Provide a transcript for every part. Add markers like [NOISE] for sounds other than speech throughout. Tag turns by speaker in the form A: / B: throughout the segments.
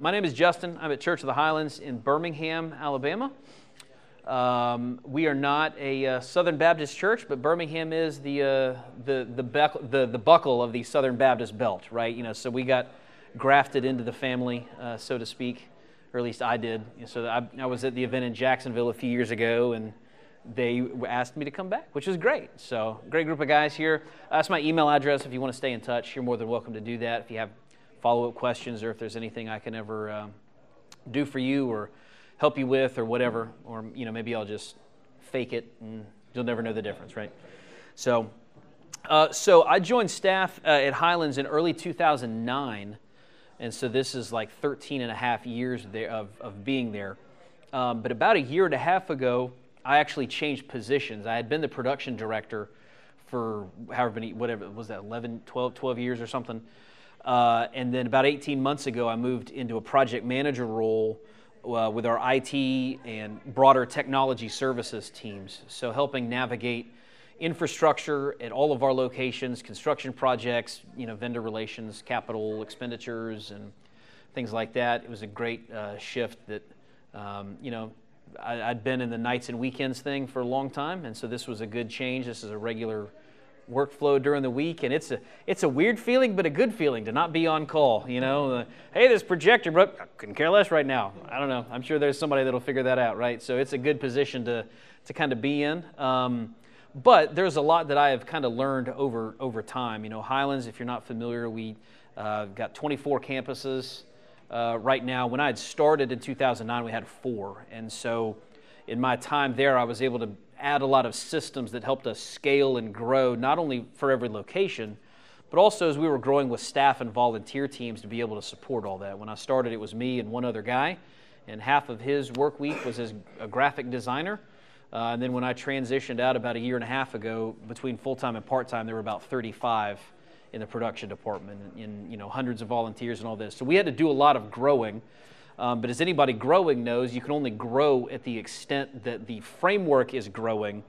A: My name is Justin. I'm at Church of the Highlands in Birmingham, Alabama. Um, we are not a uh, Southern Baptist church, but Birmingham is the, uh, the, the, beck- the, the, buckle of the Southern Baptist belt, right? You know, so we got grafted into the family, uh, so to speak, or at least I did. So I, I, was at the event in Jacksonville a few years ago, and they asked me to come back, which was great. So, great group of guys here. That's my email address. If you want to stay in touch, you're more than welcome to do that. If you have follow up questions or if there's anything I can ever um, do for you or help you with or whatever, or you know maybe I'll just fake it and you'll never know the difference, right? So, uh, so I joined staff uh, at Highlands in early 2009, and so this is like 13 and a half years there of, of being there. Um, but about a year and a half ago, I actually changed positions. I had been the production director for however many, whatever was that, 11, 12, 12 years or something. Uh, and then about 18 months ago, I moved into a project manager role uh, with our IT and broader technology services teams. So, helping navigate infrastructure at all of our locations, construction projects, you know, vendor relations, capital expenditures, and things like that. It was a great uh, shift that, um, you know, I, I'd been in the nights and weekends thing for a long time, and so this was a good change. This is a regular workflow during the week, and it's a it's a weird feeling, but a good feeling to not be on call. You know, uh, hey, this projector, but I couldn't care less right now. I don't know. I'm sure there's somebody that'll figure that out, right? So it's a good position to to kind of be in. Um, but there's a lot that I have kind of learned over over time. You know, Highlands, if you're not familiar, we uh, got 24 campuses uh, right now. When I had started in 2009, we had four, and so in my time there, I was able to add a lot of systems that helped us scale and grow, not only for every location, but also as we were growing with staff and volunteer teams to be able to support all that. When I started, it was me and one other guy, and half of his work week was as a graphic designer. Uh, and then when I transitioned out about a year and a half ago, between full time and part time, there were about 35 in the production department, and you know hundreds of volunteers and all this. So we had to do a lot of growing. Um, but as anybody growing knows, you can only grow at the extent that the framework is growing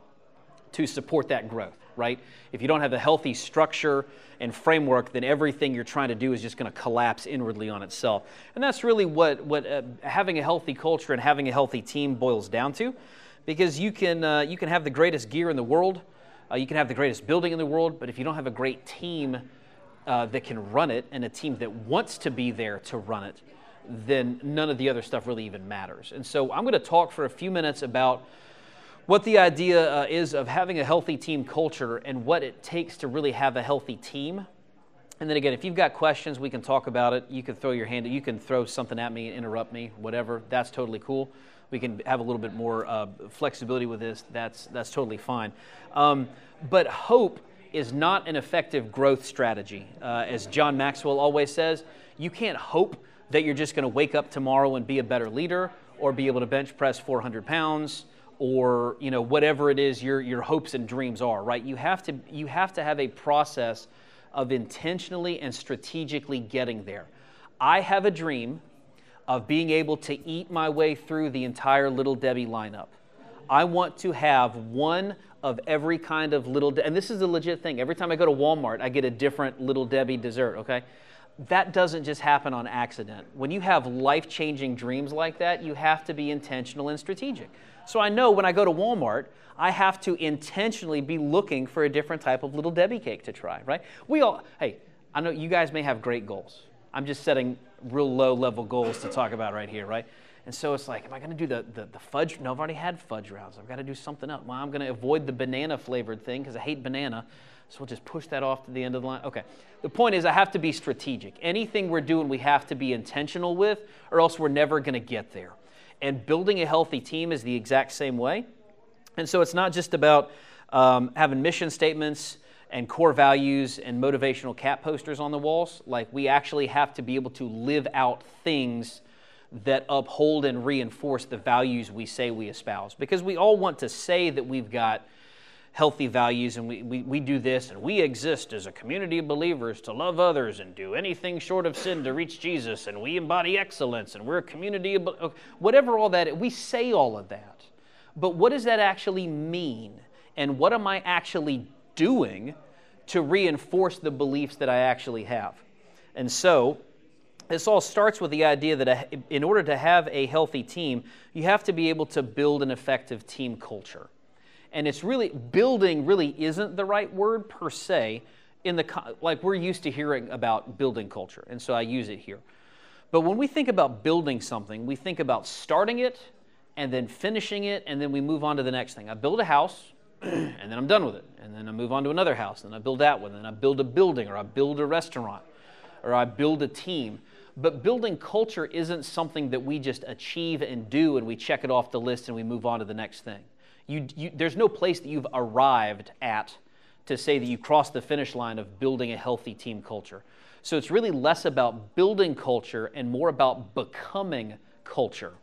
A: to support that growth, right? If you don't have a healthy structure and framework, then everything you're trying to do is just going to collapse inwardly on itself. And that's really what, what uh, having a healthy culture and having a healthy team boils down to. Because you can, uh, you can have the greatest gear in the world, uh, you can have the greatest building in the world, but if you don't have a great team uh, that can run it and a team that wants to be there to run it, then none of the other stuff really even matters. And so I'm going to talk for a few minutes about what the idea uh, is of having a healthy team culture and what it takes to really have a healthy team. And then again, if you've got questions, we can talk about it. You can throw your hand, you can throw something at me, and interrupt me, whatever. That's totally cool. We can have a little bit more uh, flexibility with this. That's that's totally fine. Um, but hope is not an effective growth strategy, uh, as John Maxwell always says. You can't hope that you're just going to wake up tomorrow and be a better leader or be able to bench press 400 pounds or you know whatever it is your, your hopes and dreams are right? You have to you have to have a process of intentionally and strategically getting there. I have a dream of being able to eat my way through the entire little debbie lineup. I want to have one of every kind of little De- and this is a legit thing. Every time i go to walmart i get a different little debbie dessert okay that doesn't just happen on accident. When you have life changing dreams like that, you have to be intentional and strategic. So I know when I go to Walmart, I have to intentionally be looking for a different type of little Debbie cake to try, right? We all, hey, I know you guys may have great goals. I'm just setting real low level goals to talk about right here, right? And so it's like, am I going to do the, the, the, fudge? No, I've already had fudge rounds. I've got to do something else. Well, I'm going to avoid the banana flavored thing because I hate banana. So we'll just push that off to the end of the line. Okay. The point is, I have to be strategic. Anything we're doing, we have to be intentional with, or else we're never going to get there. And building a healthy team is the exact same way. And so it's not just about um, having mission statements and core values and motivational cat posters on the walls. Like, we actually have to be able to live out things that uphold and reinforce the values we say we espouse. Because we all want to say that we've got healthy values and we, we, we do this and we exist as a community of believers to love others and do anything short of sin to reach Jesus and we embody excellence and we're a community of whatever all that we say all of that. But what does that actually mean? And what am I actually doing to reinforce the beliefs that I actually have? And so, this all starts with the idea that uh, in order to have a healthy team, you have to be able to build an effective team culture. And it's really, building really isn't the right word per se, in the, like we're used to hearing about building culture, and so I use it here. But when we think about building something, we think about starting it and then finishing it, and then we move on to the next thing. I build a house, [CLEARS THROAT] and then I'm done with it. And then I move on to another house, and then I build that one, and then I build a building, or I build a restaurant, or I build a team. But building culture isn't something that we just achieve and do, and we check it off the list and we move on to the next thing. You, you, there's no place that you've arrived at to say that you crossed the finish line of building a healthy team culture. So it's really less about building culture and more about becoming culture.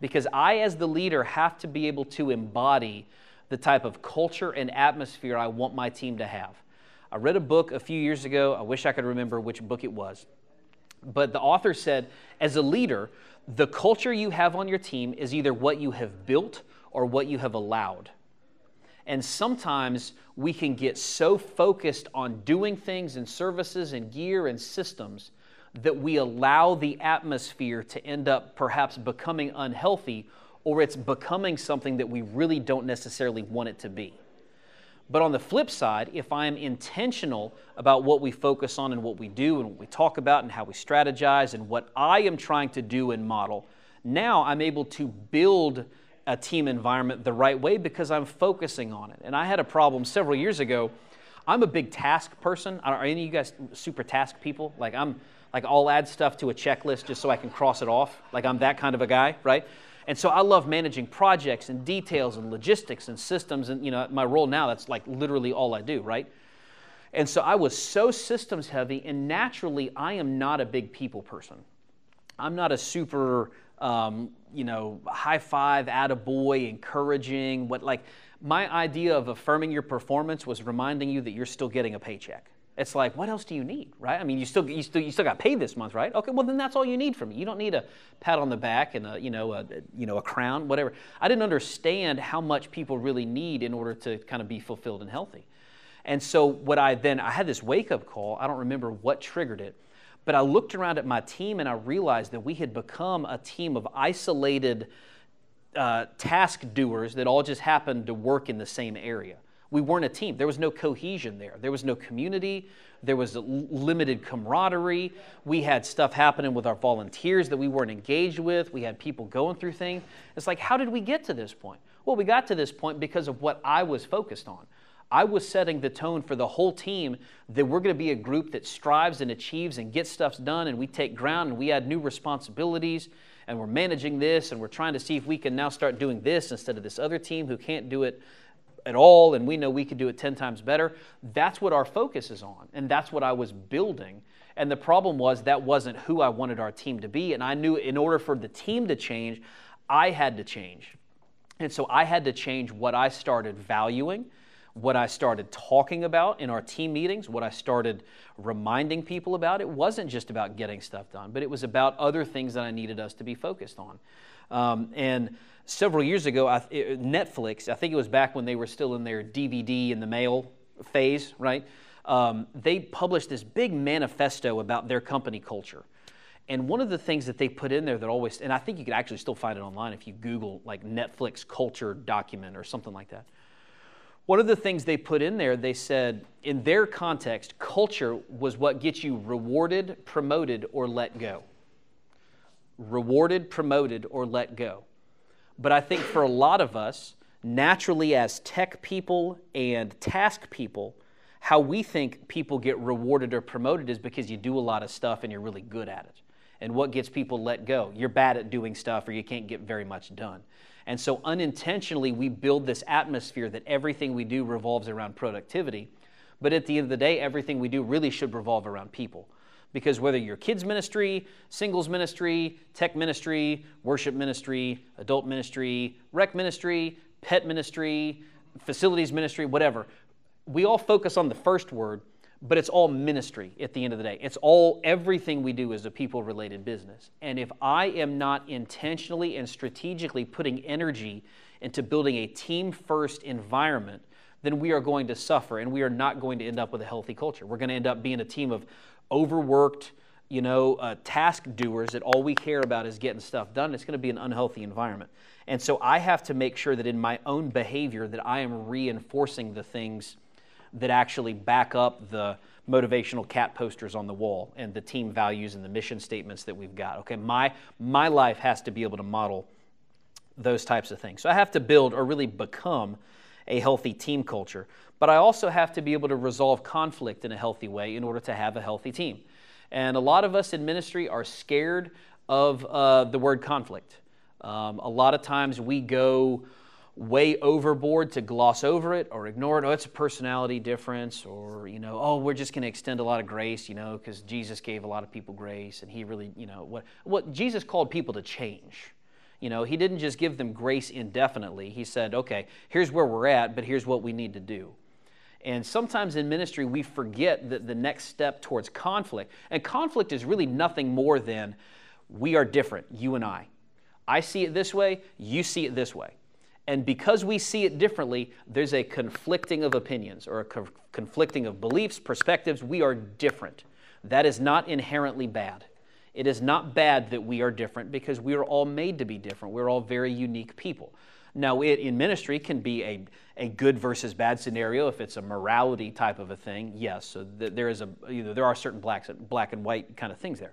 A: Because I, as the leader, have to be able to embody the type of culture and atmosphere I want my team to have. I read a book a few years ago. I wish I could remember which book it was. But the author said, as a leader, the culture you have on your team is either what you have built or what you have allowed. And sometimes we can get so focused on doing things and services and gear and systems that we allow the atmosphere to end up perhaps becoming unhealthy or it's becoming something that we really don't necessarily want it to be. But on the flip side, if I'm intentional about what we focus on and what we do and what we talk about and how we strategize and what I am trying to do and model, now I'm able to build a team environment the right way because I'm focusing on it. And I had a problem several years ago. I'm a big task person. Are any of you guys super task people? Like I'm like I'll add stuff to a checklist just so I can cross it off. Like I'm that kind of a guy, right? And so I love managing projects and details and logistics and systems. And, you know, my role now, that's like literally all I do, right? And so I was so systems heavy, and naturally, I am not a big people person. I'm not a super, um, you know, high five, attaboy, encouraging. What like my idea of affirming your performance was reminding you that you're still getting a paycheck. It's like, what else do you need, right? I mean, you still, you still, you still got paid this month, right? Okay, well then that's all you need from me. You don't need a pat on the back and a, you know, a, you know, a crown, whatever. I didn't understand how much people really need in order to kind of be fulfilled and healthy. And so what I then, I had this wake up call. I don't remember what triggered it, but I looked around at my team and I realized that we had become a team of isolated uh, task doers that all just happened to work in the same area we weren't a team. There was no cohesion there. There was no community. There was limited camaraderie. We had stuff happening with our volunteers that we weren't engaged with. We had people going through things. It's like, how did we get to this point? Well, we got to this point because of what I was focused on. I was setting the tone for the whole team that we're going to be a group that strives and achieves and gets stuff done, and we take ground and we add new responsibilities, and we're managing this, and we're trying to see if we can now start doing this instead of this other team who can't do it at all and we know we could do it 10 times better. That's what our focus is on. And that's what I was building. And the problem was that wasn't who I wanted our team to be. And I knew in order for the team to change, I had to change. And so I had to change what I started valuing, what I started talking about in our team meetings, what I started reminding people about. It wasn't just about getting stuff done, but it was about other things that I needed us to be focused on. Um, and several years ago, I, Netflix, I think it was back when they were still in their DVD in the mail phase, right? Um, they published this big manifesto about their company culture. And one of the things that they put in there that always, and I think you could actually still find it online if you Google like Netflix culture document or something like that. One of the things they put in there, they said in their context, culture was what gets you rewarded, promoted, or let go. Rewarded, promoted, or let go. But I think for a lot of us, naturally as tech people and task people, how we think people get rewarded or promoted is because you do a lot of stuff and you're really good at it. And what gets people let go? You're bad at doing stuff or you can't get very much done. And so unintentionally, we build this atmosphere that everything we do revolves around productivity. But at the end of the day, everything we do really should revolve around people. Because whether you're kids ministry, singles ministry, tech ministry, worship ministry, adult ministry, rec ministry, pet ministry, facilities ministry, whatever, we all focus on the first word, but it's all ministry at the end of the day. It's all, everything we do is a people related business. And if I am not intentionally and strategically putting energy into building a team first environment, then we are going to suffer and we are not going to end up with a healthy culture. We're going to end up being a team of overworked, you know, uh, task doers that all we care about is getting stuff done, it's going to be an unhealthy environment. And so I have to make sure that in my own behavior that I am reinforcing the things that actually back up the motivational cat posters on the wall and the team values and the mission statements that we've got. Okay, my my life has to be able to model those types of things. So I have to build or really become a healthy team culture. But I also have to be able to resolve conflict in a healthy way in order to have a healthy team. And a lot of us in ministry are scared of uh, the word conflict. Um, a lot of times we go way overboard to gloss over it or ignore it. Oh, it's a personality difference, or, you know, oh, we're just going to extend a lot of grace, you know, because Jesus gave a lot of people grace and he really, you know, what, what Jesus called people to change. You know, he didn't just give them grace indefinitely. He said, okay, here's where we're at, but here's what we need to do. And sometimes in ministry, we forget that the next step towards conflict, and conflict is really nothing more than we are different, you and I. I see it this way, you see it this way. And because we see it differently, there's a conflicting of opinions or a co- conflicting of beliefs, perspectives. We are different. That is not inherently bad. It is not bad that we are different because we are all made to be different. We're all very unique people. Now, it in ministry can be a, a good versus bad scenario if it's a morality type of a thing. Yes, so th- there is a you know, there are certain blacks, black and white kind of things there.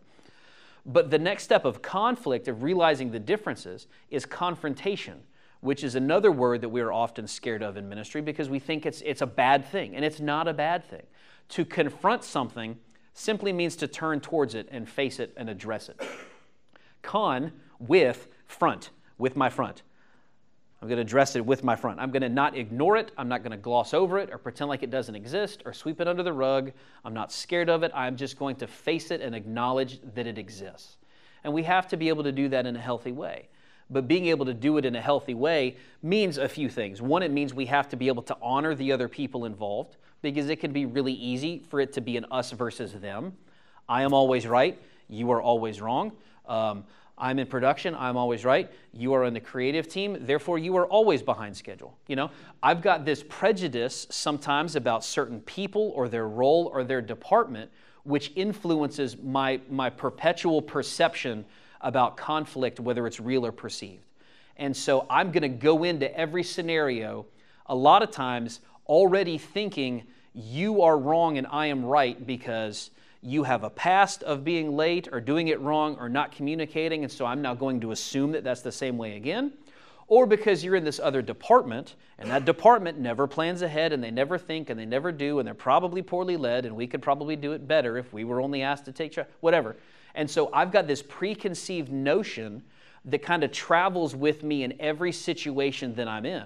A: But the next step of conflict, of realizing the differences, is confrontation, which is another word that we are often scared of in ministry because we think it's, it's a bad thing, and it's not a bad thing. To confront something simply means to turn towards it and face it and address it. Con with front, with my front. I'm going to address it with my front. I'm going to not ignore it. I'm not going to gloss over it or pretend like it doesn't exist or sweep it under the rug. I'm not scared of it. I'm just going to face it and acknowledge that it exists. And we have to be able to do that in a healthy way. But being able to do it in a healthy way means a few things. One, it means we have to be able to honor the other people involved because it can be really easy for it to be an us versus them. I am always right, you are always wrong. Um, I'm in production, I'm always right. You are on the creative team, therefore you are always behind schedule. You know, I've got this prejudice sometimes about certain people or their role or their department, which influences my, my perpetual perception about conflict, whether it's real or perceived. And so I'm going to go into every scenario a lot of times already thinking you are wrong and I am right because you have a past of being late or doing it wrong or not communicating, and so I'm now going to assume that that's the same way again. Or because you're in this other department, and that department never plans ahead, and they never think, and they never do, and they're probably poorly led, and we could probably do it better if we were only asked to take charge, whatever. And so I've got this preconceived notion that kind of travels with me in every situation that I'm in.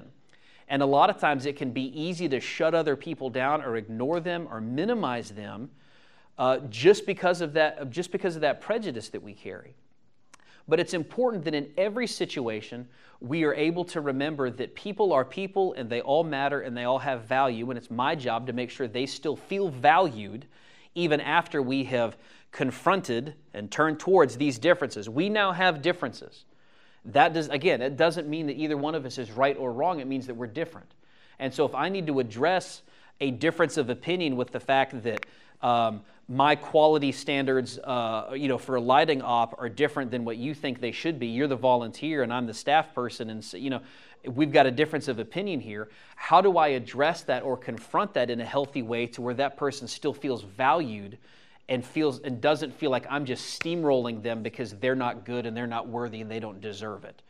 A: And a lot of times it can be easy to shut other people down or ignore them or minimize them uh, just, because of that, just because of that prejudice that we carry. But it's important that in every situation, we are able to remember that people are people and they all matter and they all have value. And it's my job to make sure they still feel valued even after we have confronted and turned towards these differences. We now have differences. That does, again, it doesn't mean that either one of us is right or wrong. It means that we're different. And so if I need to address a difference of opinion with the fact that um, my quality standards, uh, you know, for a lighting op are different than what you think they should be. You're the volunteer, and I'm the staff person, and so, you know, we've got a difference of opinion here. How do I address that or confront that in a healthy way to where that person still feels valued and feels and doesn't feel like I'm just steamrolling them because they're not good and they're not worthy and they don't deserve it?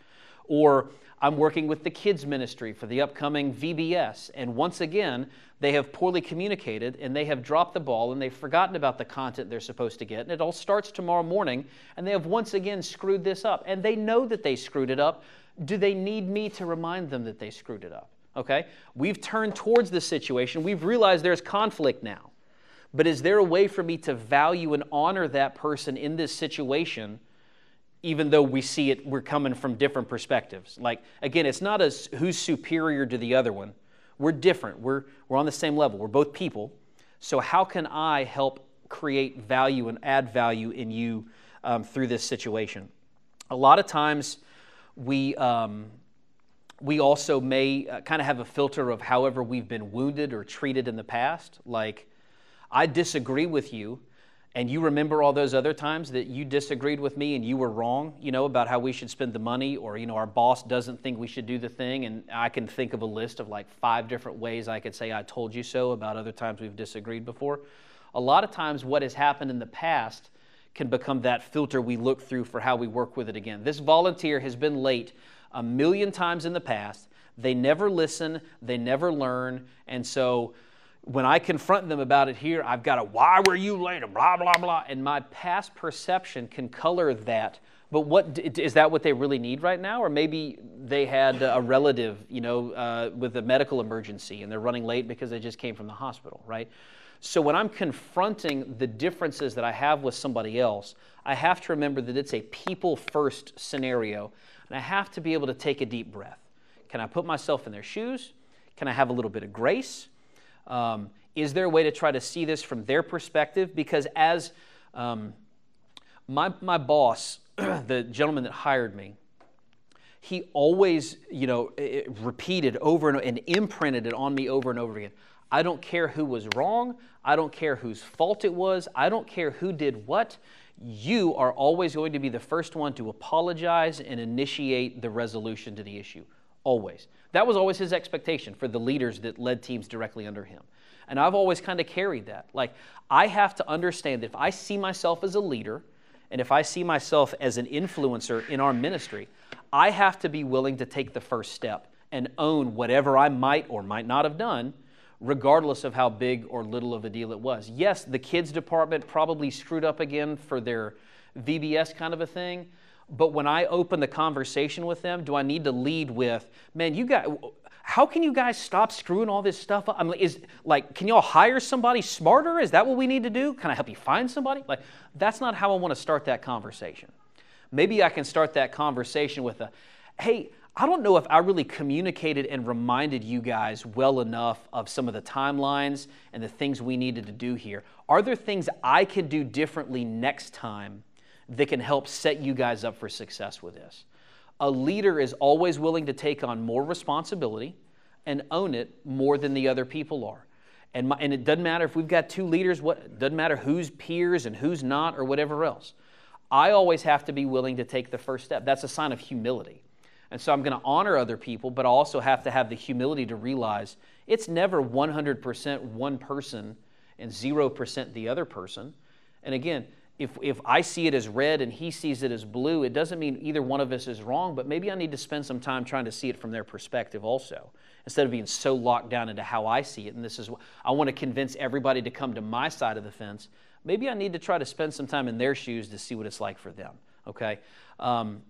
A: Or I'm working with the kids ministry for the upcoming VBS, and once again, they have poorly communicated and they have dropped the ball and they've forgotten about the content they're supposed to get. And it all starts tomorrow morning, and they have once again screwed this up. And they know that they screwed it up. Do they need me to remind them that they screwed it up? Okay? We've turned towards this situation. We've realized there's conflict now. But is there a way for me to value and honor that person in this situation? even though we see it, we're coming from different perspectives. Like, again, it's not as who's superior to the other one. We're different. We're, we're on the same level. We're both people. So, how can I help create value and add value in you um, through this situation? A lot of times, we, um, we also may uh, kind of have a filter of however we've been wounded or treated in the past. Like, I disagree with you, and you remember all those other times that you disagreed with me and you were wrong, you know, about how we should spend the money, or, you know, our boss doesn't think we should do the thing, and I can think of a list of like five different ways I could say I told you so about other times we've disagreed before. A lot of times, what has happened in the past can become that filter we look through for how we work with it again. This volunteer has been late a million times in the past. They never listen, they never learn, and so when I confront them about it here, I've got a why were you late? Blah blah blah, and my past perception can color that. But what is that? What they really need right now, or maybe they had a relative, you know, uh, with a medical emergency, and they're running late because they just came from the hospital, right? So when I'm confronting the differences that I have with somebody else, I have to remember that it's a people first scenario, and I have to be able to take a deep breath. Can I put myself in their shoes? Can I have a little bit of grace? Um, is there a way to try to see this from their perspective? Because as um, my, my boss, [CLEARS THROAT] the gentleman that hired me, he always, you know, repeated over and, and imprinted it on me over and over again. I don't care who was wrong. I don't care whose fault it was. I don't care who did what. You are always going to be the first one to apologize and initiate the resolution to the issue. Always. That was always his expectation for the leaders that led teams directly under him. And I've always kind of carried that. Like, I have to understand that if I see myself as a leader and if I see myself as an influencer in our ministry, I have to be willing to take the first step and own whatever I might or might not have done, regardless of how big or little of a deal it was. Yes, the kids department probably screwed up again for their VBS kind of a thing, but when I open the conversation with them, do I need to lead with, man, you got, how can you guys stop screwing all this stuff up? I'm mean, is like, can y'all hire somebody smarter? Is that what we need to do? Can I help you find somebody? Like, that's not how I want to start that conversation. Maybe I can start that conversation with a, hey, I don't know if I really communicated and reminded you guys well enough of some of the timelines and the things we needed to do here. Are there things I could do differently next time that can help set you guys up for success with this. A leader is always willing to take on more responsibility and own it more than the other people are. And, my, and it doesn't matter if we've got two leaders, what doesn't matter who's peers and who's not or whatever else. I always have to be willing to take the first step. That's a sign of humility. And so I'm going to honor other people, but I also have to have the humility to realize it's never 100% one person and 0% the other person. And again, if, if I see it as red and he sees it as blue, it doesn't mean either one of us is wrong, but maybe I need to spend some time trying to see it from their perspective also, instead of being so locked down into how I see it. And this is what I want to convince everybody to come to my side of the fence. Maybe I need to try to spend some time in their shoes to see what it's like for them. Okay. Um,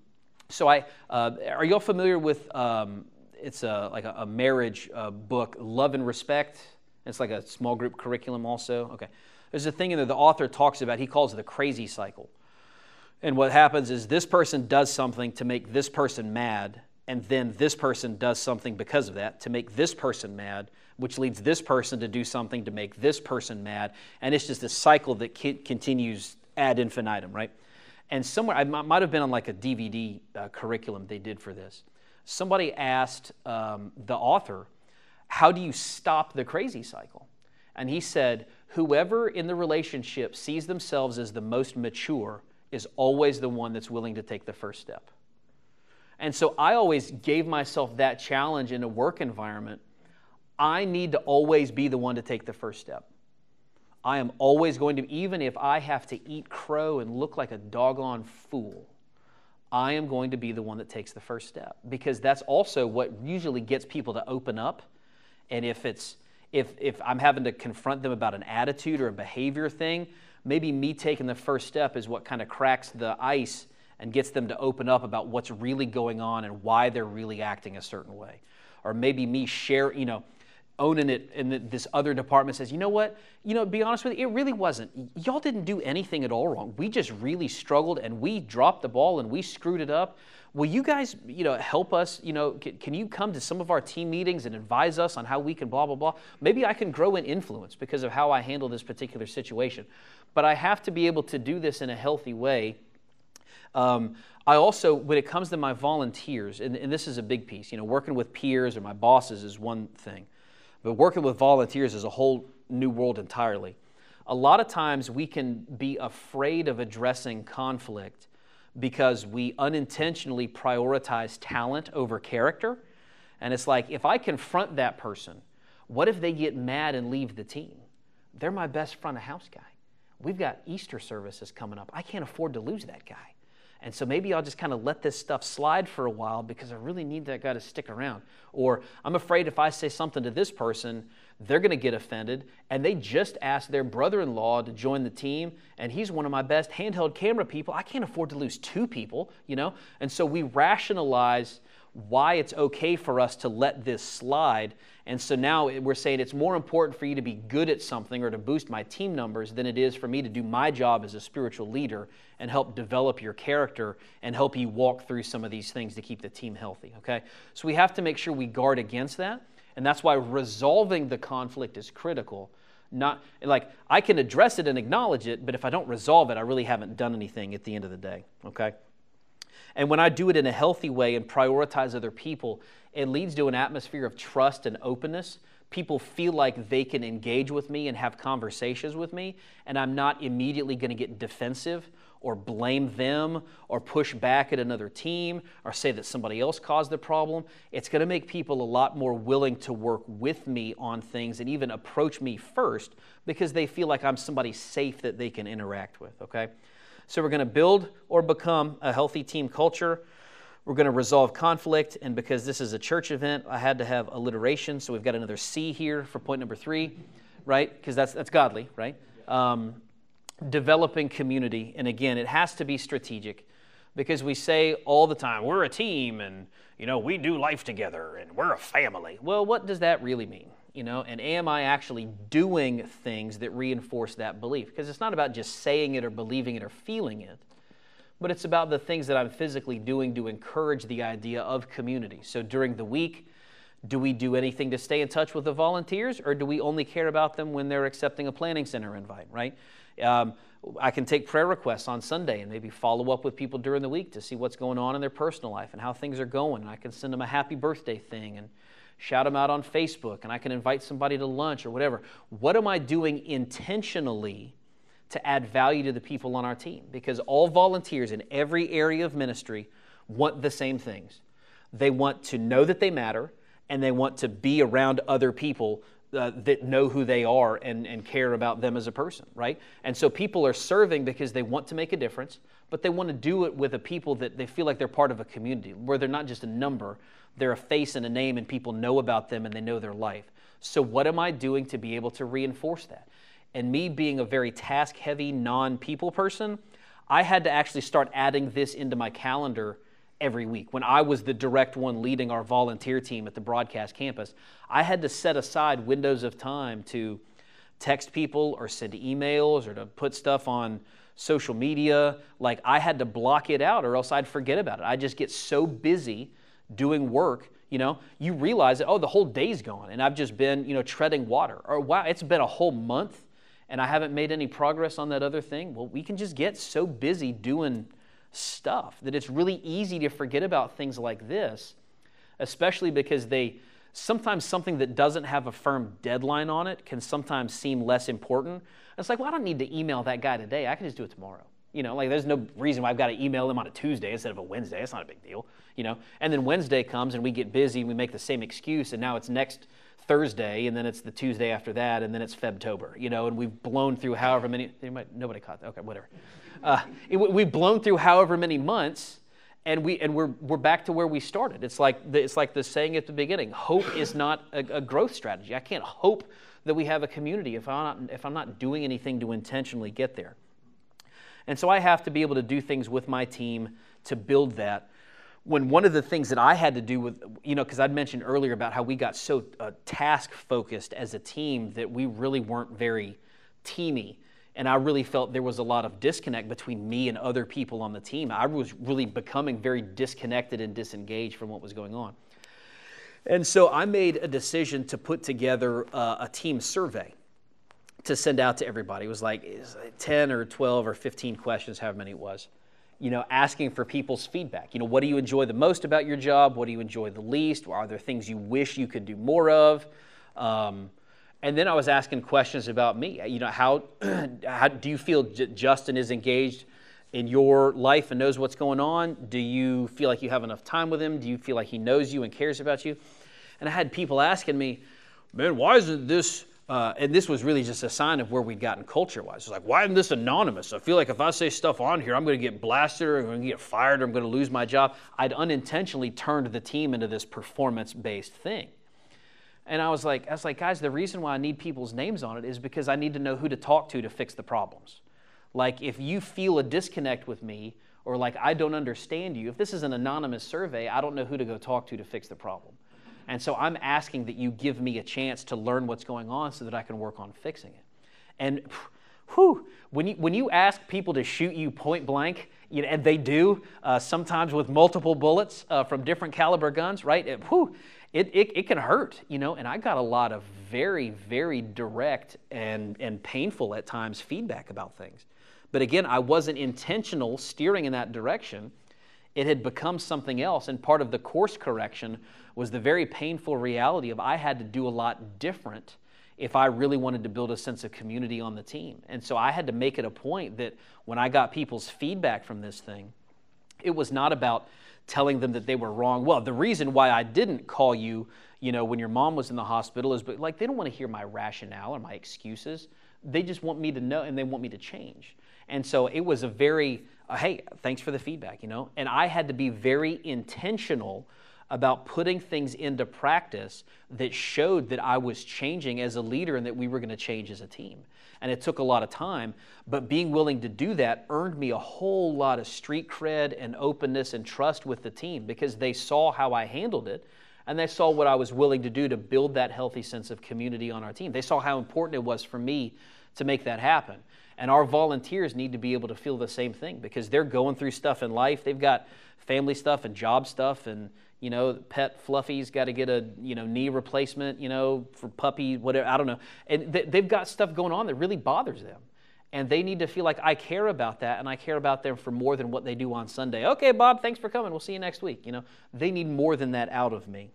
A: so I uh, are y'all familiar with? Um, it's a, like a, a marriage uh, book, Love and Respect. It's like a small group curriculum also. Okay. There's a thing in there the author talks about, he calls it the crazy cycle. And what happens is this person does something to make this person mad, and then this person does something because of that to make this person mad, which leads this person to do something to make this person mad. And it's just a cycle that continues ad infinitum, right? And somewhere, I might have been on like a DVD uh, curriculum they did for this. Somebody asked um, the author, How do you stop the crazy cycle? And he said, whoever in the relationship sees themselves as the most mature is always the one that's willing to take the first step. And so I always gave myself that challenge in a work environment. I need to always be the one to take the first step. I am always going to, even if I have to eat crow and look like a doggone fool, I am going to be the one that takes the first step because that's also what usually gets people to open up. And if it's if, if I'm having to confront them about an attitude or a behavior thing, maybe me taking the first step is what kind of cracks the ice and gets them to open up about what's really going on and why they're really acting a certain way. Or maybe me share, you know, owning it and this other department says, you know what, you know, be honest with you, it really wasn't. Y'all didn't do anything at all wrong. We just really struggled and we dropped the ball and we screwed it up will you guys, you know, help us? You know, can, can, you come to some of our team meetings and advise us on how we can blah, blah, blah? Maybe I can grow in influence because of how I handle this particular situation. But I have to be able to do this in a healthy way. Um, I also, when it comes to my volunteers, and, and this is a big piece, you know, working with peers or my bosses is one thing, but working with volunteers is a whole new world entirely. a lot of times we can be afraid of addressing conflict because we unintentionally prioritize talent over character. And it's like, if I confront that person, what if they get mad and leave the team? They're my best front of house guy. We've got Easter services coming up. I can't afford to lose that guy. And so maybe I'll just kind of let this stuff slide for a while because I really need that guy to stick around. Or I'm afraid if I say something to this person, they're going to get offended. And they just asked their brother in law to join the team, and he's one of my best handheld camera people. I can't afford to lose two people, you know? And so we rationalize why it's okay for us to let this slide. And so now we're saying it's more important for you to be good at something or to boost my team numbers than it is for me to do my job as a spiritual leader and help develop your character and help you walk through some of these things to keep the team healthy, okay? So we have to make sure we guard against that. And that's why resolving the conflict is critical. Not like I can address it and acknowledge it, but if I don't resolve it, I really haven't done anything at the end of the day, okay? And when I do it in a healthy way and prioritize other people, it leads to an atmosphere of trust and openness. People feel like they can engage with me and have conversations with me, and I'm not immediately going to get defensive or blame them or push back at another team or say that somebody else caused the problem. It's going to make people a lot more willing to work with me on things and even approach me first because they feel like I'm somebody safe that they can interact with, okay? So we're going to build or become a healthy team culture. We're going to resolve conflict, and because this is a church event, I had to have alliteration. So we've got another C here for point number three, right? Because that's that's godly, right? Um, developing community, and again, it has to be strategic, because we say all the time we're a team, and you know we do life together, and we're a family. Well, what does that really mean? you know and am i actually doing things that reinforce that belief because it's not about just saying it or believing it or feeling it but it's about the things that i'm physically doing to encourage the idea of community. So during the week do we do anything to stay in touch with the volunteers or do we only care about them when they're accepting a planning center invite right? Um, i can take prayer requests on sunday and maybe follow up with people during the week to see what's going on in their personal life and how things are going. And i can send them a happy birthday thing and shout them out on Facebook, and I can invite somebody to lunch or whatever. What am I doing intentionally to add value to the people on our team? Because all volunteers in every area of ministry want the same things. They want to know that they matter, and they want to be around other people uh, that know who they are and, and care about them as a person, right? And so people are serving because they want to make a difference, but they want to do it with a people that they feel like they're part of a community, where they're not just a number, they're a face and a name, and people know about them and they know their life. So, what am I doing to be able to reinforce that? And me being a very task heavy, non people person, I had to actually start adding this into my calendar every week. When I was the direct one leading our volunteer team at the broadcast campus, I had to set aside windows of time to text people or send emails or to put stuff on social media. Like I had to block it out or else I'd forget about it. I just get so busy doing work, you know, you realize that, oh, the whole day's gone and I've just been, you know, treading water. Or, wow, it's been a whole month and I haven't made any progress on that other thing. Well, we can just get so busy doing stuff that it's really easy to forget about things like this, especially because they sometimes something that doesn't have a firm deadline on it can sometimes seem less important. It's like, well, I don't need to email that guy today. I can just do it tomorrow. You know, like there's no reason why I've got to email them on a Tuesday instead of a Wednesday. It's not a big deal, you know. And then Wednesday comes and we get busy and we make the same excuse, and now it's next Thursday, and then it's the Tuesday after that, and then it's Febtober, you know, and we've blown through however many. Nobody caught that. Okay, whatever. Uh, it, we've blown through however many months, and we and we're we're back to where we started. It's like the, it's like the saying at the beginning: hope is not a, a growth strategy. I can't hope that we have a community if I'm not if I'm not doing anything to intentionally get there. And so I have to be able to do things with my team to build that. When one of the things that I had to do with, you know, because I'd mentioned earlier about how we got so uh, task focused as a team that we really weren't very teamy. And I really felt there was a lot of disconnect between me and other people on the team. I was really becoming very disconnected and disengaged from what was going on. And so I made a decision to put together uh, a team survey to send out to everybody. It was like 10 or 12 or 15 questions, however many it was. You know, asking for people's feedback. You know, what do you enjoy the most about your job? What do you enjoy the least? Are there things you wish you could do more of? Um, and then I was asking questions about me. You know, how, [CLEARS THROAT] how do you feel J- Justin is engaged in your life and knows what's going on? Do you feel like you have enough time with him? Do you feel like he knows you and cares about you? And I had people asking me, man, why isn't this? Uh, and this was really just a sign of where we'd gotten culture wise. It's like, why isn't this anonymous? I feel like if I say stuff on here, I'm going to get blasted or I'm going to get fired or I'm going to lose my job. I'd unintentionally turned the team into this performance based thing. And I was like, I was like, guys, the reason why I need people's names on it is because I need to know who to talk to to fix the problems. Like, if you feel a disconnect with me, or like I don't understand you, if this is an anonymous survey, I don't know who to go talk to to fix the problem. And so I'm asking that you give me a chance to learn what's going on so that I can work on fixing it. And whew, when you, when you ask people to shoot you point blank, you know, and they do, uh, sometimes with multiple bullets uh, from different caliber guns, right? It, whew, it, it, it, can hurt, you know, and I got a lot of very, very direct and, and painful at times feedback about things. But again, I wasn't intentional steering in that direction. It had become something else, and part of the course correction was the very painful reality of I had to do a lot different if I really wanted to build a sense of community on the team. And so I had to make it a point that when I got people's feedback from this thing, it was not about telling them that they were wrong. Well, the reason why I didn't call you, you know, when your mom was in the hospital is but like they don't want to hear my rationale or my excuses. They just want me to know and they want me to change. And so it was a very, uh, hey, thanks for the feedback, you know? And I had to be very intentional about putting things into practice that showed that I was changing as a leader and that we were going to change as a team. And it took a lot of time, but being willing to do that earned me a whole lot of street cred and openness and trust with the team because they saw how I handled it and they saw what I was willing to do to build that healthy sense of community on our team. They saw how important it was for me to make that happen. And our volunteers need to be able to feel the same thing because they're going through stuff in life. They've got family stuff and job stuff and you know pet fluffy's got to get a you know knee replacement you know for puppy whatever i don't know. And they've got stuff going on that really bothers them. And they need to feel like i care about that and i care about them for more than what they do on sunday. Okay bob thanks for coming. We'll see you next week you know. They need more than that out of me.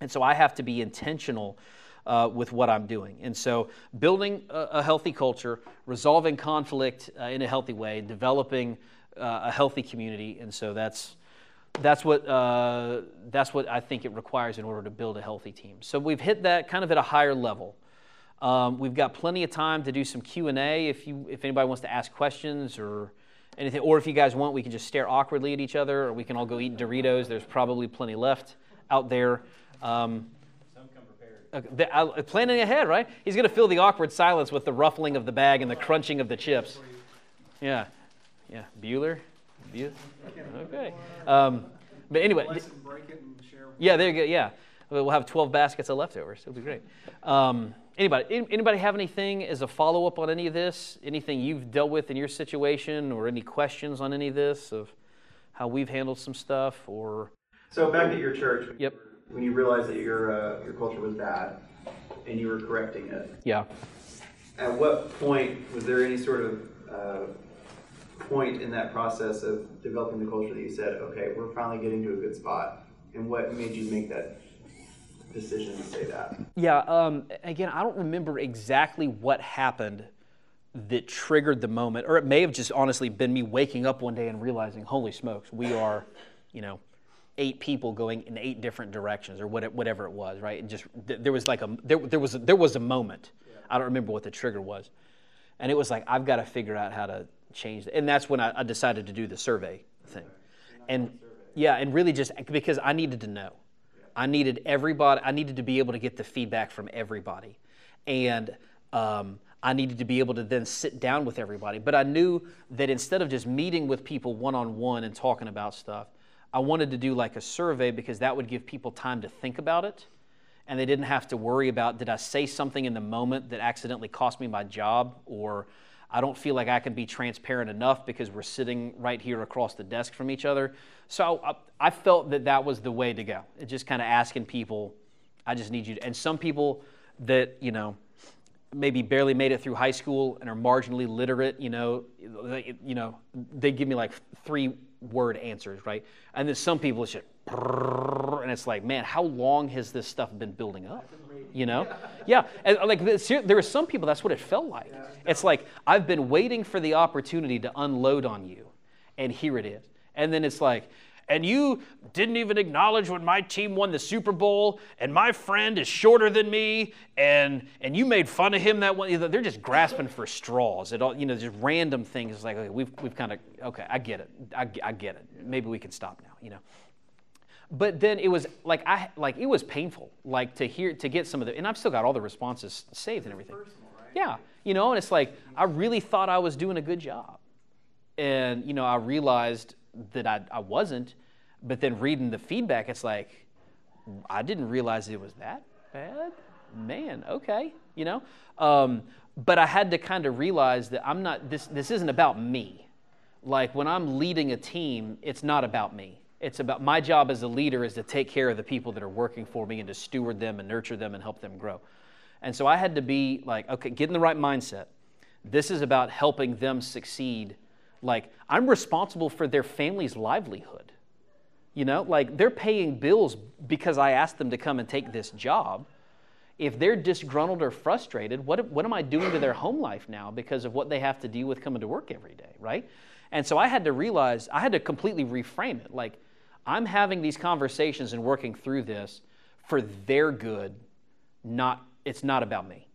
A: And so i have to be intentional uh, with what I'm doing. And so, building a, a healthy culture, resolving conflict uh, in a healthy way, developing uh, a healthy community. And so, that's that's what uh, that's what I think it requires in order to build a healthy team. So we've hit that kind of at a higher level. Um, we've got plenty of time to do some Q and A if you if anybody wants to ask questions or anything, or if you guys want, we can just stare awkwardly at each other, or we can all go eat Doritos. There's probably plenty left out there. Um, uh, planning ahead, right? He's going to fill the awkward silence with the ruffling of the bag and the crunching of the chips. Yeah, yeah. Bueller, Bueller. Okay. Um, but anyway, yeah, there you go. Yeah, we'll have 12 baskets of leftovers. It'll be great. Um, anybody, anybody have anything as a follow up on any of this? Anything you've dealt with in your situation, or any questions on any of this of how we've handled some stuff, or?
B: So back at your church.
A: Yep
B: when you realized that your uh, your culture was bad and you were correcting it.
A: Yeah.
B: At what point was there any sort of uh, point in that process of developing the culture that you said, okay, we're finally getting to a good spot? And what made you make that decision to say that?
A: Yeah. Um, again, I don't remember exactly what happened that triggered the moment, or it may have just honestly been me waking up one day and realizing, holy smokes, we are, you know, eight people going in eight different directions or whatever it was, right? It just there was like a there, there was a, there was a moment. I don't remember what the trigger was, and it was like I've got to figure out how to change it. And that's when I, I decided to do the survey thing, and yeah, and really just because I needed to know, I needed everybody. I needed to be able to get the feedback from everybody, and. Um, I needed to be able to then sit down with everybody. But I knew that instead of just meeting with people one on one and talking about stuff, I wanted to do like a survey because that would give people time to think about it and they didn't have to worry about did I say something in the moment that accidentally cost me my job or I don't feel like I can be transparent enough because we're sitting right here across the desk from each other. So I, I felt that that was the way to go. It just kind of asking people, I just need you to, and some people that, you know, maybe barely made it through high school and are marginally literate, you know, they, you know, they give me like three word answers, right? And then some people it's just, and it's like, man, how long has this stuff been building up?
C: I can rate
A: you know? [LAUGHS] Yeah, and uh, like there are some people that's what it felt like. It's like I've been waiting for the opportunity to unload on you, and here it is. And then it's like, and you didn't even acknowledge when my team won the Super Bowl, and my friend is shorter than me, and and you made fun of him that one. They're just grasping for straws. It all, you know, just random things. It's like okay, we've we've kind of okay, I get it, I, I get it. Maybe we can stop now, you know. But then it was like I like it was painful, like to hear to get some of the, and I've still got all the responses saved and everything. Yeah, you know, and it's like I really thought I was doing a good job, and you know, I realized that I, I wasn't. But then reading the feedback, it's like, I didn't realize it was that bad. Man, okay, you know. Um, but I had to kind of realize that I'm not. This this isn't about me. Like when I'm leading a team, it's not about me. It's about my job as a leader is to take care of the people that are working for me and to steward them and nurture them and help them grow. And so I had to be like, okay, get in the right mindset. This is about helping them succeed like, I'm responsible for their family's livelihood. You know, like they're paying bills because I asked them to come and take this job. If they're disgruntled or frustrated, what, what am I doing to their home life now because of what they have to deal with coming to work every day, right? And so I had to realize, I had to completely reframe it. Like, I'm having these conversations and working through this for their good, not, it's not about me.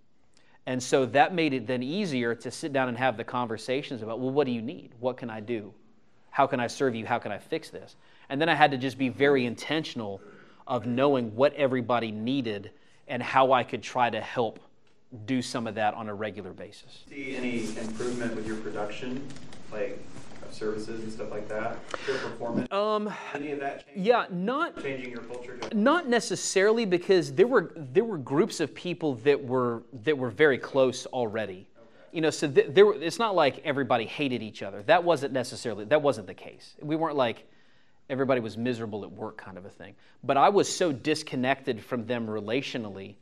A: And so that made it then easier to sit down and have the conversations about, well, what do you need? What can I do? How can I serve you? How can I fix this? And then I had to just be very intentional of knowing what everybody needed and how I could try to help do some of that on a regular basis.
B: See any improvement with your production? Like services and stuff like that? Your performance? Um, Any of that
A: changing? Yeah, not
B: changing your culture.
A: Not necessarily because there were there were groups of people that were that were very close already. Okay. You know, so th- there it's not like everybody hated each other. That wasn't necessarily that wasn't the case. We weren't like everybody was miserable at work kind of a thing. But I was so disconnected from them relationally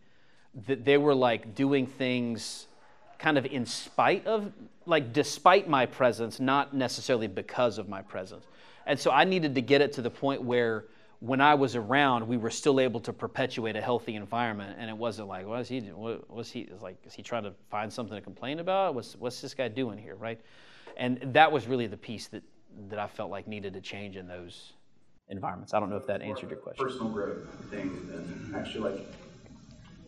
A: that they were like doing things kind of in spite of, like despite my presence, not necessarily because of my presence. And so I needed to get it to the point where when I was around, we were still able to perpetuate a healthy environment, and it wasn't like, what is he? What, what's he like? Is he trying to find something to complain about? What's what's this guy doing here, right? And that was really the piece that that I felt like needed to change in those environments. I don't know if that answered your question.
B: Personal growth thing, and actually like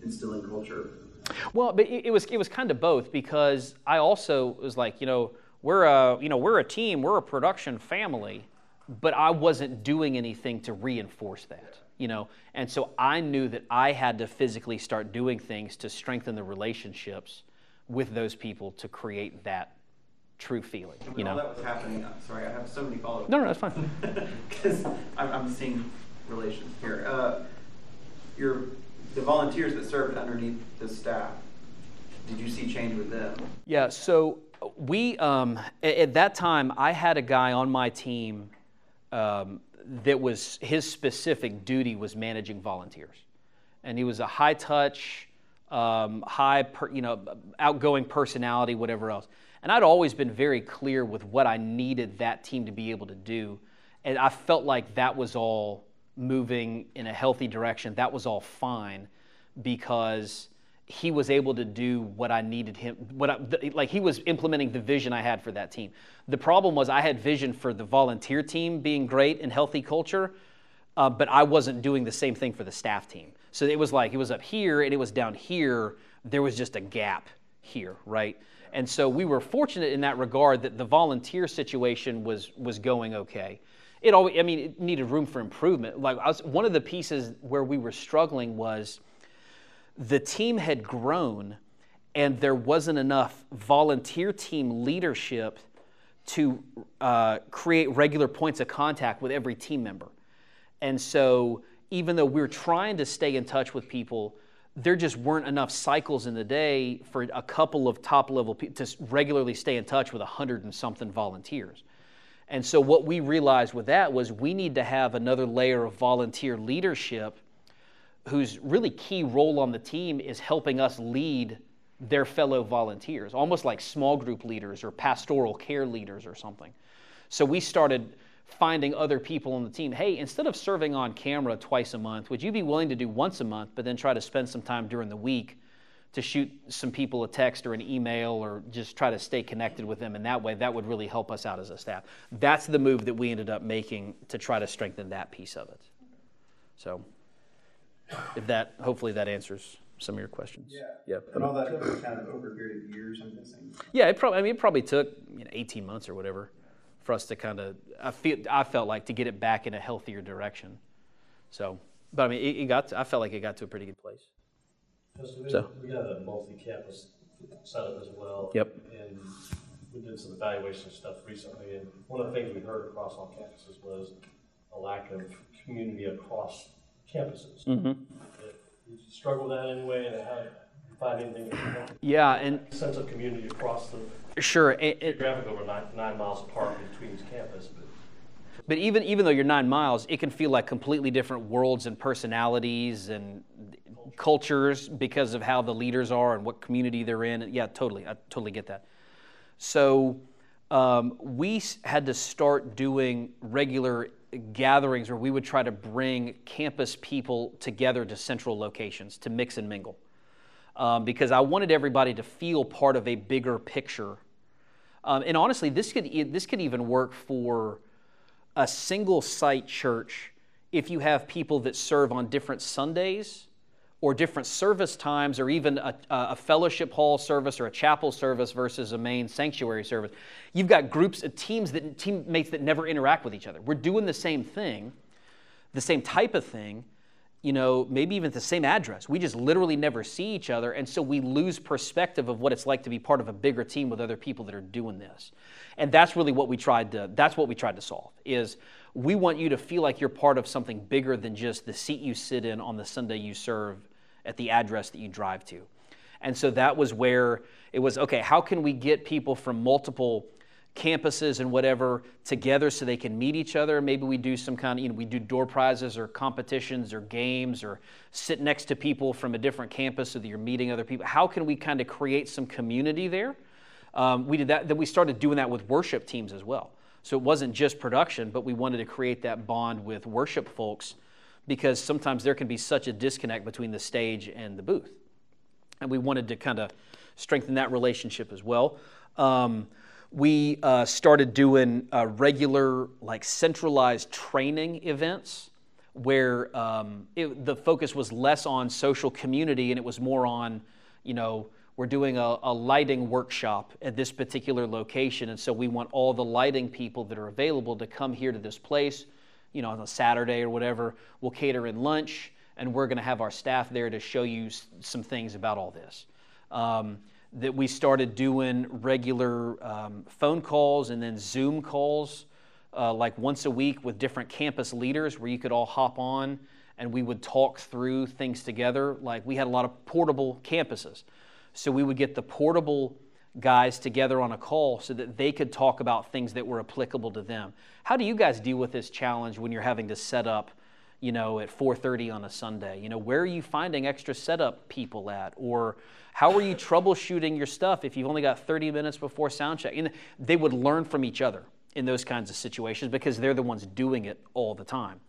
B: instilling culture
A: well, but it, was it was kind of both because I also was like, you know, we're a you know we're a team, we're a production family, but I wasn't doing anything to reinforce that, you know, and so I knew that I had to physically start doing things to strengthen the relationships with those people to create that true feeling.
B: you
A: know,
B: all that was happening. Uh, sorry, I have so many follow-ups.
A: No, no, that's fine. [LAUGHS]
B: Because I'm, I'm, seeing relations here. Uh, your the volunteers that served underneath the staff, did you see change with them?
A: Yeah, so we, um, at, that time, I had a guy on my team um, that was, his specific duty was managing volunteers. And he was a high touch, um, high, per, you know, outgoing personality, whatever else. And I'd always been very clear with what I needed that team to be able to do. And I felt like that was all moving in a healthy direction, that was all fine because he was able to do what I needed him, what I, like he was implementing the vision I had for that team. The problem was I had vision for the volunteer team being great and healthy culture, uh, but I wasn't doing the same thing for the staff team. So it was like it was up here and it was down here. There was just a gap here, right? And so we were fortunate in that regard that the volunteer situation was was going okay it always, I mean, it needed room for improvement. Like was, one of the pieces where we were struggling was the team had grown and there wasn't enough volunteer team leadership to uh, create regular points of contact with every team member. And so, even though we're trying to stay in touch with people, there just weren't enough cycles in the day for a couple of top level people to regularly stay in touch with a hundred and something volunteers. And so, what we realized with that was we need to have another layer of volunteer leadership whose really key role on the team is helping us lead their fellow volunteers, almost like small group leaders or pastoral care leaders or something. So, we started finding other people on the team. Hey, instead of serving on camera twice a month, would you be willing to do once a month, but then try to spend some time during the week to shoot some people a text or an email or just try to stay connected with them in that way? That would really help us out as a staff. That's the move that we ended up making to try to strengthen that piece of it. So, if that, hopefully, that answers some of your questions.
B: Yeah.
A: Yep.
B: And all that kind of over a period of years, I'm guessing.
A: Yeah, it probably. I mean, it probably took you know, 18 months or whatever for us to kind of. I feel. I felt like to get it back in a healthier direction. So, but I mean, it, it got. To, I felt like it got to a pretty good place.
C: So we,
A: So-
C: we got a multi-campus setup as well.
A: Yep.
C: And we did some evaluation stuff recently, and one of the things we heard across all campuses was a lack of community across campuses.
A: Mm-hmm.
C: Did you struggle with that anyway, and how, you find anything,
A: Yeah, and
C: sense of community across the
A: sure. It,
C: over nine, nine miles apart between each campus, but
A: But even even though you're nine miles, it can feel like completely different worlds and personalities and cultures because of how the leaders are and what community they're in. Yeah, totally, I totally get that. So um, we had to start doing regular gatherings where we would try to bring campus people together to central locations to mix and mingle, um, because I wanted everybody to feel part of a bigger picture. Um, and honestly, this could this could even work for a single site church if you have people that serve on different Sundays or different service times or even a, a fellowship hall service or a chapel service versus a main sanctuary service. You've got groups of teams that teammates that never interact with each other. We're doing the same thing, the same type of thing, you know, maybe even at the same address. We just literally never see each other, and so we lose perspective of what it's like to be part of a bigger team with other people that are doing this. And that's really what we tried to that's what we tried to solve is we want you to feel like you're part of something bigger than just the seat you sit in on the Sunday you serve at the address that you drive to. And so that was where it was okay, how can we get people from multiple campuses and whatever together so they can meet each other? Maybe we do some kind of, you know, we do door prizes or competitions or games or sit next to people from a different campus so that you're meeting other people. How can we kind of create some community there? Um, we did that, then we started doing that with worship teams as well. So it wasn't just production, but we wanted to create that bond with worship folks because sometimes there can be such a disconnect between the stage and the booth and we wanted to kind of strengthen that relationship as well. Um, we uh, started doing uh, regular, like centralized training events where um, it, the focus was less on social community and it was more on, you know, we're doing a, a lighting workshop at this particular location, and so we want all the lighting people that are available to come here to this place, you know, on a Saturday or whatever. We'll cater in lunch and we're going to have our staff there to show you s- some things about all this. Um, that we started doing regular um, phone calls and then Zoom calls, uh, like once a week with different campus leaders, where you could all hop on and we would talk through things together. Like we had a lot of portable campuses, so we would get the portable guys together on a call so that they could talk about things that were applicable to them. How do you guys deal with this challenge when you're having to set up? You know, at 4:30 on a Sunday? You know, where are you finding extra setup people at, or how are you troubleshooting your stuff if you've only got 30 minutes before sound check? And they would learn from each other in those kinds of situations because they're the ones doing it all the time,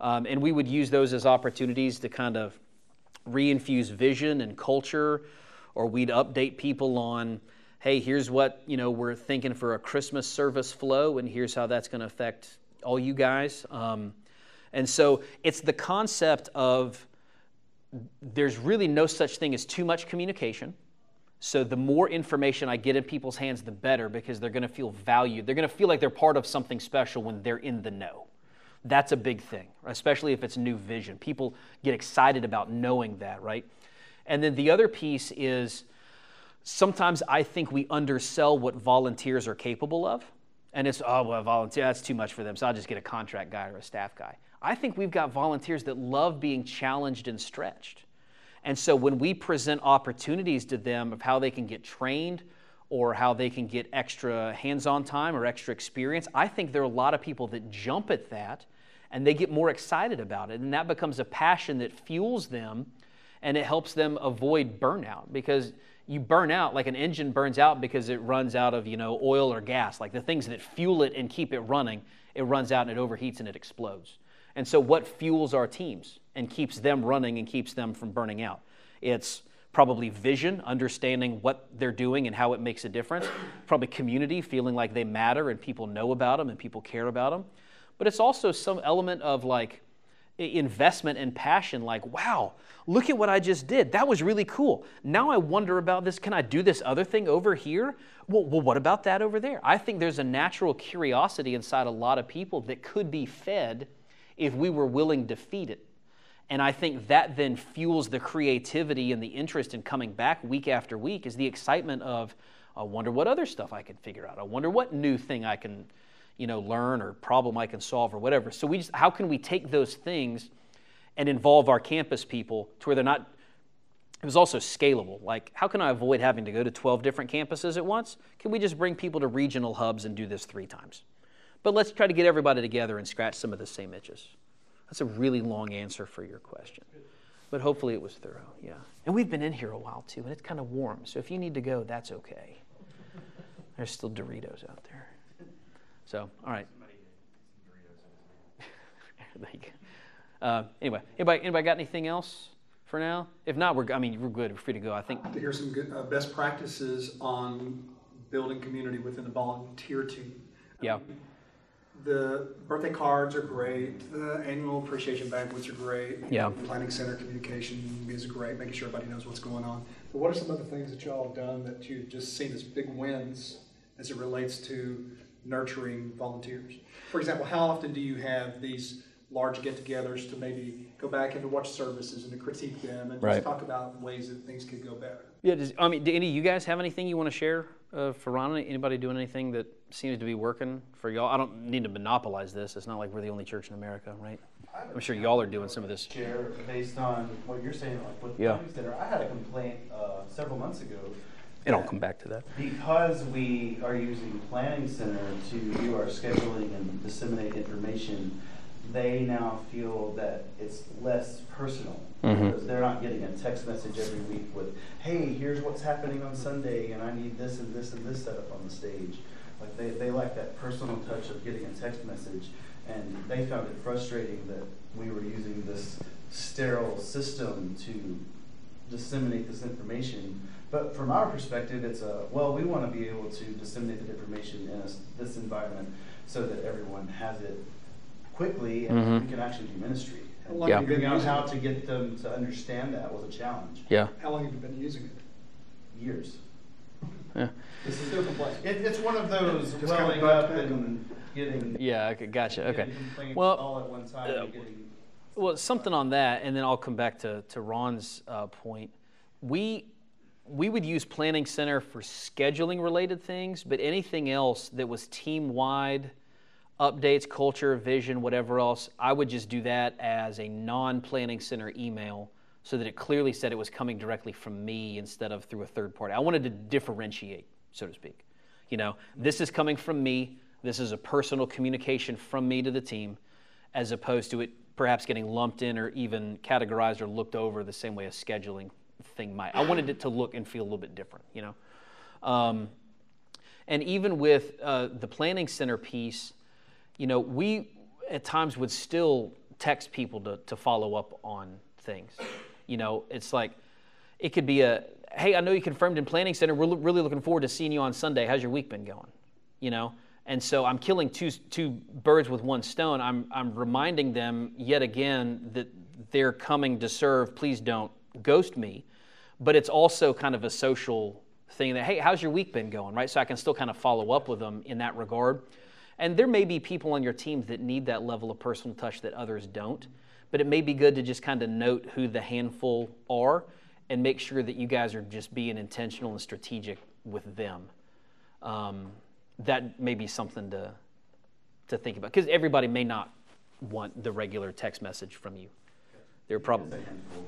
A: um, and we would use those as opportunities to kind of reinfuse vision and culture, or we'd update people on. Hey, here's what you know we're thinking for a Christmas service flow, and here's how that's going to affect all you guys. Um, and so it's the concept of there's really no such thing as too much communication. So the more information I get in people's hands, the better because they're going to feel valued. They're going to feel like they're part of something special when they're in the know. That's a big thing, especially if it's new vision. People get excited about knowing that, right? And then the other piece is sometimes I think we undersell what volunteers are capable of. And it's, oh, well, volunteer, that's too much for them, so I'll just get a contract guy or a staff guy. I think we've got volunteers that love being challenged and stretched. And so when we present opportunities to them of how they can get trained or how they can get extra hands on time or extra experience, I think there are a lot of people that jump at that and they get more excited about it. And that becomes a passion that fuels them and it helps them avoid burnout because you burn out like an engine burns out because it runs out of you know oil or gas like the things that fuel it and keep it running it runs out and it overheats and it explodes. And so, what fuels our teams and keeps them running and keeps them from burning out? It's probably vision, understanding what they're doing and how it makes a difference. Probably community, feeling like they matter and people know about them and people care about them. But it's also some element of like investment and passion, like, wow, look at what I just did. That was really cool. Now I wonder about this. Can I do this other thing over here? Well, well, what about that over there? I think there's a natural curiosity inside a lot of people that could be fed if we were willing to feed it. And I think that then fuels the creativity and the interest in coming back week after week is the excitement of, I wonder what other stuff I can figure out. I wonder what new thing I can, you know, learn or problem I can solve or whatever. So we just, how can we take those things and involve our campus people to where they're not, it was also scalable. Like, how can I avoid having to go to 12 different campuses at once? Can we just bring people to regional hubs and do this three times? But let's try to get everybody together and scratch some of the same itches. That's a really long answer for your question. But hopefully it was thorough, yeah. And we've been in here a while too, and it's kind of warm. So if you need to go, that's okay. There's still Doritos out there. So, all right. [LAUGHS] Uh, anyway, anybody, anybody got anything else for now? If not, we're, I mean, we're good. We're free to go. I think.
D: To hear some good, uh, best practices on building community within the volunteer team.
A: Yeah.
D: The birthday cards are great. The annual appreciation banquets are great.
A: Yeah.
D: The planning center communication is great, making sure everybody knows what's going on. But what are some other things that y'all have done that you've just seen as big wins as it relates to nurturing volunteers? For example, how often do you have these large get-togethers to maybe go back and to watch services and to critique them and
A: Right.
D: just talk about ways that things could go better?
A: Yeah. Does, I mean, do any of you guys have anything you want to share uh, for Ron? Anybody doing anything that seems to be working for y'all? I don't need to monopolize this. It's not like we're the only church in America, right? I'm sure y'all are doing some of this.
E: Chair, based on what you're saying, like with
A: Yeah.
E: planning center, I had a complaint uh, several months ago.
A: And I'll come back to that.
E: Because we are using planning center to do our scheduling and disseminate information, they now feel that it's less personal.
A: Mhm.
E: Because they're not getting a text message every week with, hey, here's what's happening on Sunday, and I need this and this and this set up on the stage. Like they, they like that personal touch of getting a text message, and they found it frustrating that we were using this sterile system to disseminate this information. But from our perspective, it's a, well, we want to be able to disseminate that information in a s this environment so that everyone has it quickly and
A: Mhm.
E: we can actually do ministry.
D: How
E: And
D: long
A: Yeah.
D: have you been
E: Figuring out
D: using
E: how to get them to understand that was a challenge.
A: Yeah.
D: How long have you been using it?
E: Years.
A: Yeah.
E: This is
D: Still complain.
E: it, it's one of those
D: Just kinda
E: welling up
D: back
E: and getting,
A: Yeah. Okay. Gotcha. Okay.
E: getting complaints
A: Well,
E: all at one time
A: uh,
E: getting
A: Well, something on that, and then I'll come back to, to Ron's uh, point. We, we would use Planning Center for scheduling related things, but anything else that was team wide, updates, culture, vision, whatever else, I would just do that as a non Planning Center email so that it clearly said it was coming directly from me instead of through a third party. I wanted to differentiate, so to speak. You know, this is coming from me, this is a personal communication from me to the team as opposed to it perhaps getting lumped in or even categorized or looked over the same way a scheduling thing might. I wanted it to look and feel a little bit different, you know. Um, and even with uh, the planning center piece, you know, we at times would still text people to, to follow up on things. You know, it's like it could be a, hey, I know you confirmed in planning center. We're lo- really looking forward to seeing you on Sunday. How's your week been going? You know, and so I'm killing two two birds with one stone. I'm I'm reminding them yet again that they're coming to serve. Please don't ghost me. But it's also kind of a social thing that hey, how's your week been going? Right, so I can still kind of follow up with them in that regard. And there may be people on your teams that need that level of personal touch that others don't. But it may be good to just kind of note who the handful are and make sure that you guys are just being intentional and strategic with them. Um, that may be something to, to think about because everybody may not want the regular text message from you. They're
E: He's
A: probably.
E: a handful,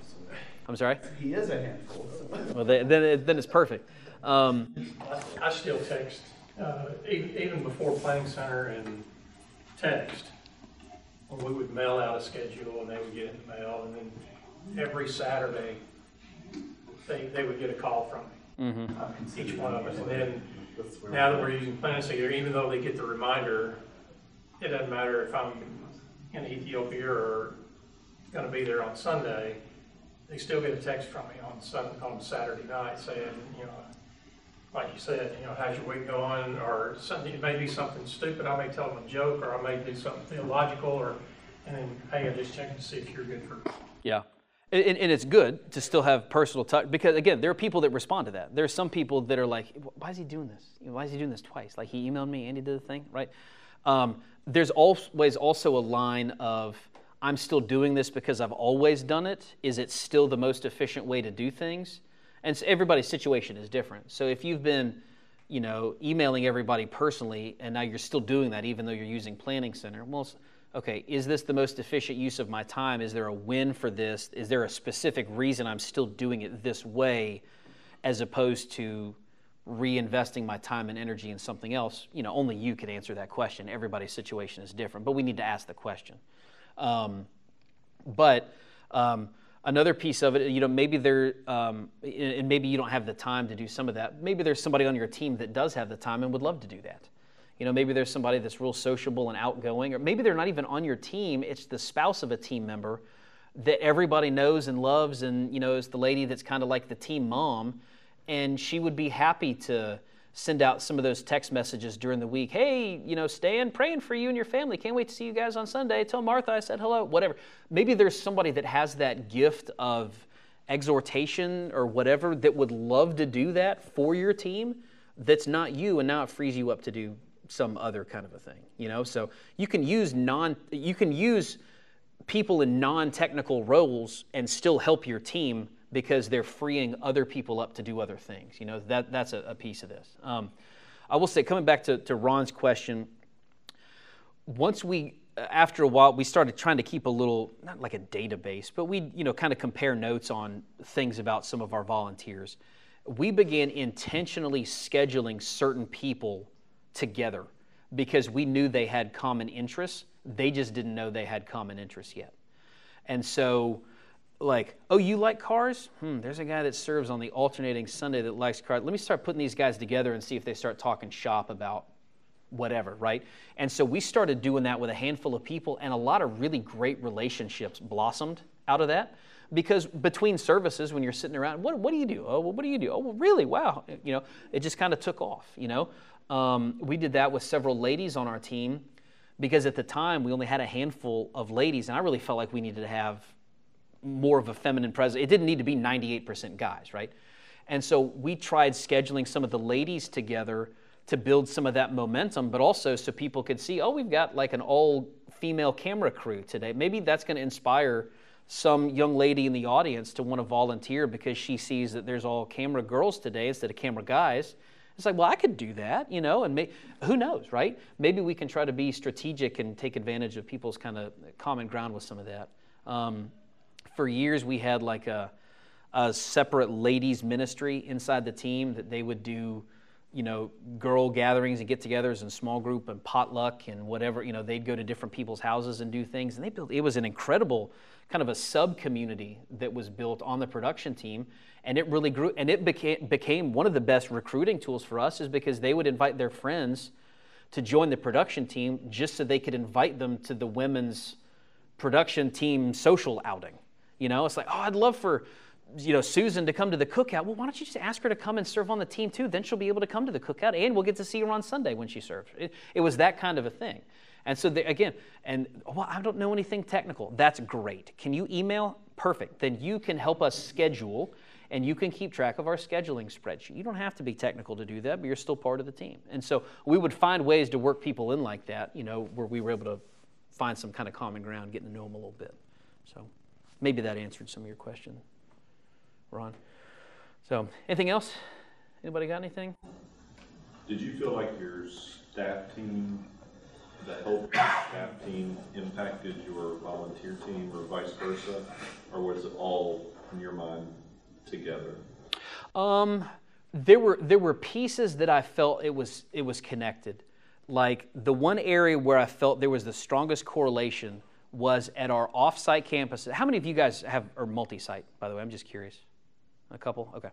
A: I'm sorry.
E: He is a handful.
A: Well, then, then, it- then it's perfect. Um,
F: I I still text, uh, e- even before planning center and text. We would mail out a schedule and they would get it in the mail, and then every Saturday, they, they would get a call from me,
E: I'm conceding.
F: each one of us. And then now that
E: we're-
F: using planning center, even though they get the reminder, it doesn't matter if I'm in Ethiopia or gonna be there on Sunday, they still get a text from me on on Saturday night saying, you know, like you said, you know, how's your week going? Or something, it may be something stupid, I may tell them a joke, or I may do something illogical, or, and then, hey, I just checked to see if you're good for
A: Yeah. And, and- and it's good to still have personal touch because, again, there are people that respond to that. There are some people that are like, why is he doing this? Why is he doing this twice? Like he emailed me, Andy did the thing, right? Um, there's always also a line of, I'm still doing this because I've always done it. Is it still the most efficient way to do things? And so everybody's situation is different. So if you've been, you know, emailing everybody personally and now you're still doing that even though you're using Planning Center, well, okay, is this the most efficient use of my time? Is there a win for this? Is there a specific reason I'm still doing it this way as opposed to reinvesting my time and energy in something else? You know, only you can answer that question. Everybody's situation is different, but we need to ask the question. Um, but um, another piece of it, you know, maybe there, um, and maybe you don't have the time to do some of that. Maybe there's somebody on your team that does have the time and would love to do that. You know, maybe there's somebody that's real sociable and outgoing, or maybe they're not even on your team. It's the spouse of a team member that everybody knows and loves, and you know, is the lady that's kind of like the team mom, and she would be happy to send out some of those text messages during the week. Hey, you know, Stan, praying for you and your family. Can't wait to see you guys on Sunday. Tell Martha I said hello. Whatever. Maybe there's somebody that has that gift of exhortation or whatever that would love to do that for your team. That's not you, and now it frees you up to do some other kind of a thing. You know, so you can use non. You can use people in non-technical roles and still help your team because they're freeing other people up to do other things. You know, that, that's a, a piece of this. Um, I will say, coming back to, to Ron's question, once we, after a while, we started trying to keep a little, not like a database, but we, you know, kind of compare notes on things about some of our volunteers. We began intentionally scheduling certain people together because we knew they had common interests. They just didn't know they had common interests yet. And so, like, oh, you like cars? Hmm, there's a guy that serves on the alternating Sunday that likes cars. Let me start putting these guys together and see if they start talking shop about whatever, right? And so we started doing that with a handful of people, and a lot of really great relationships blossomed out of that. Because between services, when you're sitting around, what, what do you do? Oh, well, what do you do? Oh, well, really? Wow. You know, it just kind of took off, you know? Um, we did that with several ladies on our team because at the time we only had a handful of ladies, and I really felt like we needed to have more of a feminine presence. It didn't need to be 98% guys, right? And so we tried scheduling some of the ladies together to build some of that momentum, but also so people could see, oh, we've got like an all female camera crew today. Maybe that's going to inspire some young lady in the audience to want to volunteer because she sees that there's all camera girls today instead of camera guys. It's like, well, I could do that, you know, and may, who knows, right? Maybe we can try to be strategic and take advantage of people's kind of common ground with some of that. Um, for years, we had like a, a separate ladies ministry inside the team that they would do, you know, girl gatherings and get-togethers and small group and potluck and whatever. You know, they'd go to different people's houses and do things, and they built. It was an incredible kind of a sub community that was built on the production team, and it really grew. And it became became one of the best recruiting tools for us, is because they would invite their friends to join the production team just so they could invite them to the women's production team social outing. You know, it's like, oh, I'd love for you know Susan to come to the cookout. Well, why don't you just ask her to come and serve on the team too? Then she'll be able to come to the cookout, and we'll get to see her on Sunday when she serves. It, it was that kind of a thing. And so again, and well, I don't know anything technical. That's great. Can you email? Perfect. Then you can help us schedule and you can keep track of our scheduling spreadsheet. You don't have to be technical to do that, but you're still part of the team. And so we would find ways to work people in like that, you know, where we were able to find some kind of common ground, getting to know them a little bit. So maybe that answered some of your question, Ron. So anything else? Anybody got anything?
G: Did you feel like your staff team, the help staff team impacted your volunteer team or vice versa? Or was it all, in your mind, together?
A: Um, there were there were pieces that I felt it was it was connected. Like the one area where I felt there was the strongest correlation was at our off-site campuses. How many of you guys have are multi-site? By the way, I'm just curious. A couple, okay.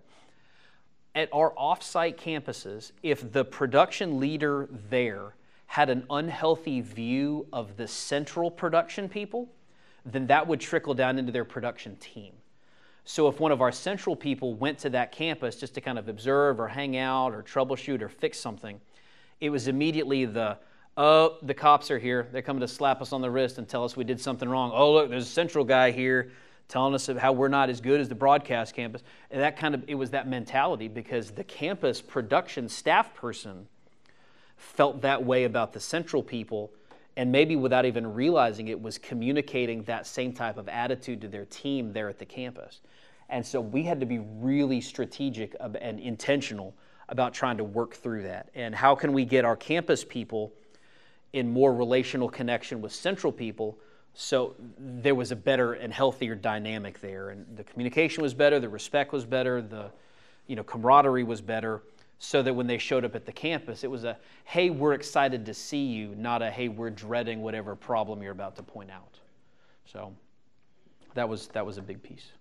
A: At our off-site campuses, if the production leader there had an unhealthy view of the central production people, then that would trickle down into their production team. So if one of our central people went to that campus just to kind of observe or hang out or troubleshoot or fix something, it was immediately the, oh, the cops are here. They're coming to slap us on the wrist and tell us we did something wrong. Oh, look, there's a central guy here telling us how we're not as good as the broadcast campus. And that kind of, it was that mentality because the campus production staff person felt that way about the central people and maybe without even realizing it was communicating that same type of attitude to their team there at the campus. And so we had to be really strategic and intentional about trying to work through that. And how can we get our campus people in more relational connection with central people so there was a better and healthier dynamic there. And the communication was better the respect was better the you know camaraderie was better so that when they showed up at the campus it was a hey we're excited to see you not a hey we're dreading whatever problem you're about to point out. So that was that was a big piece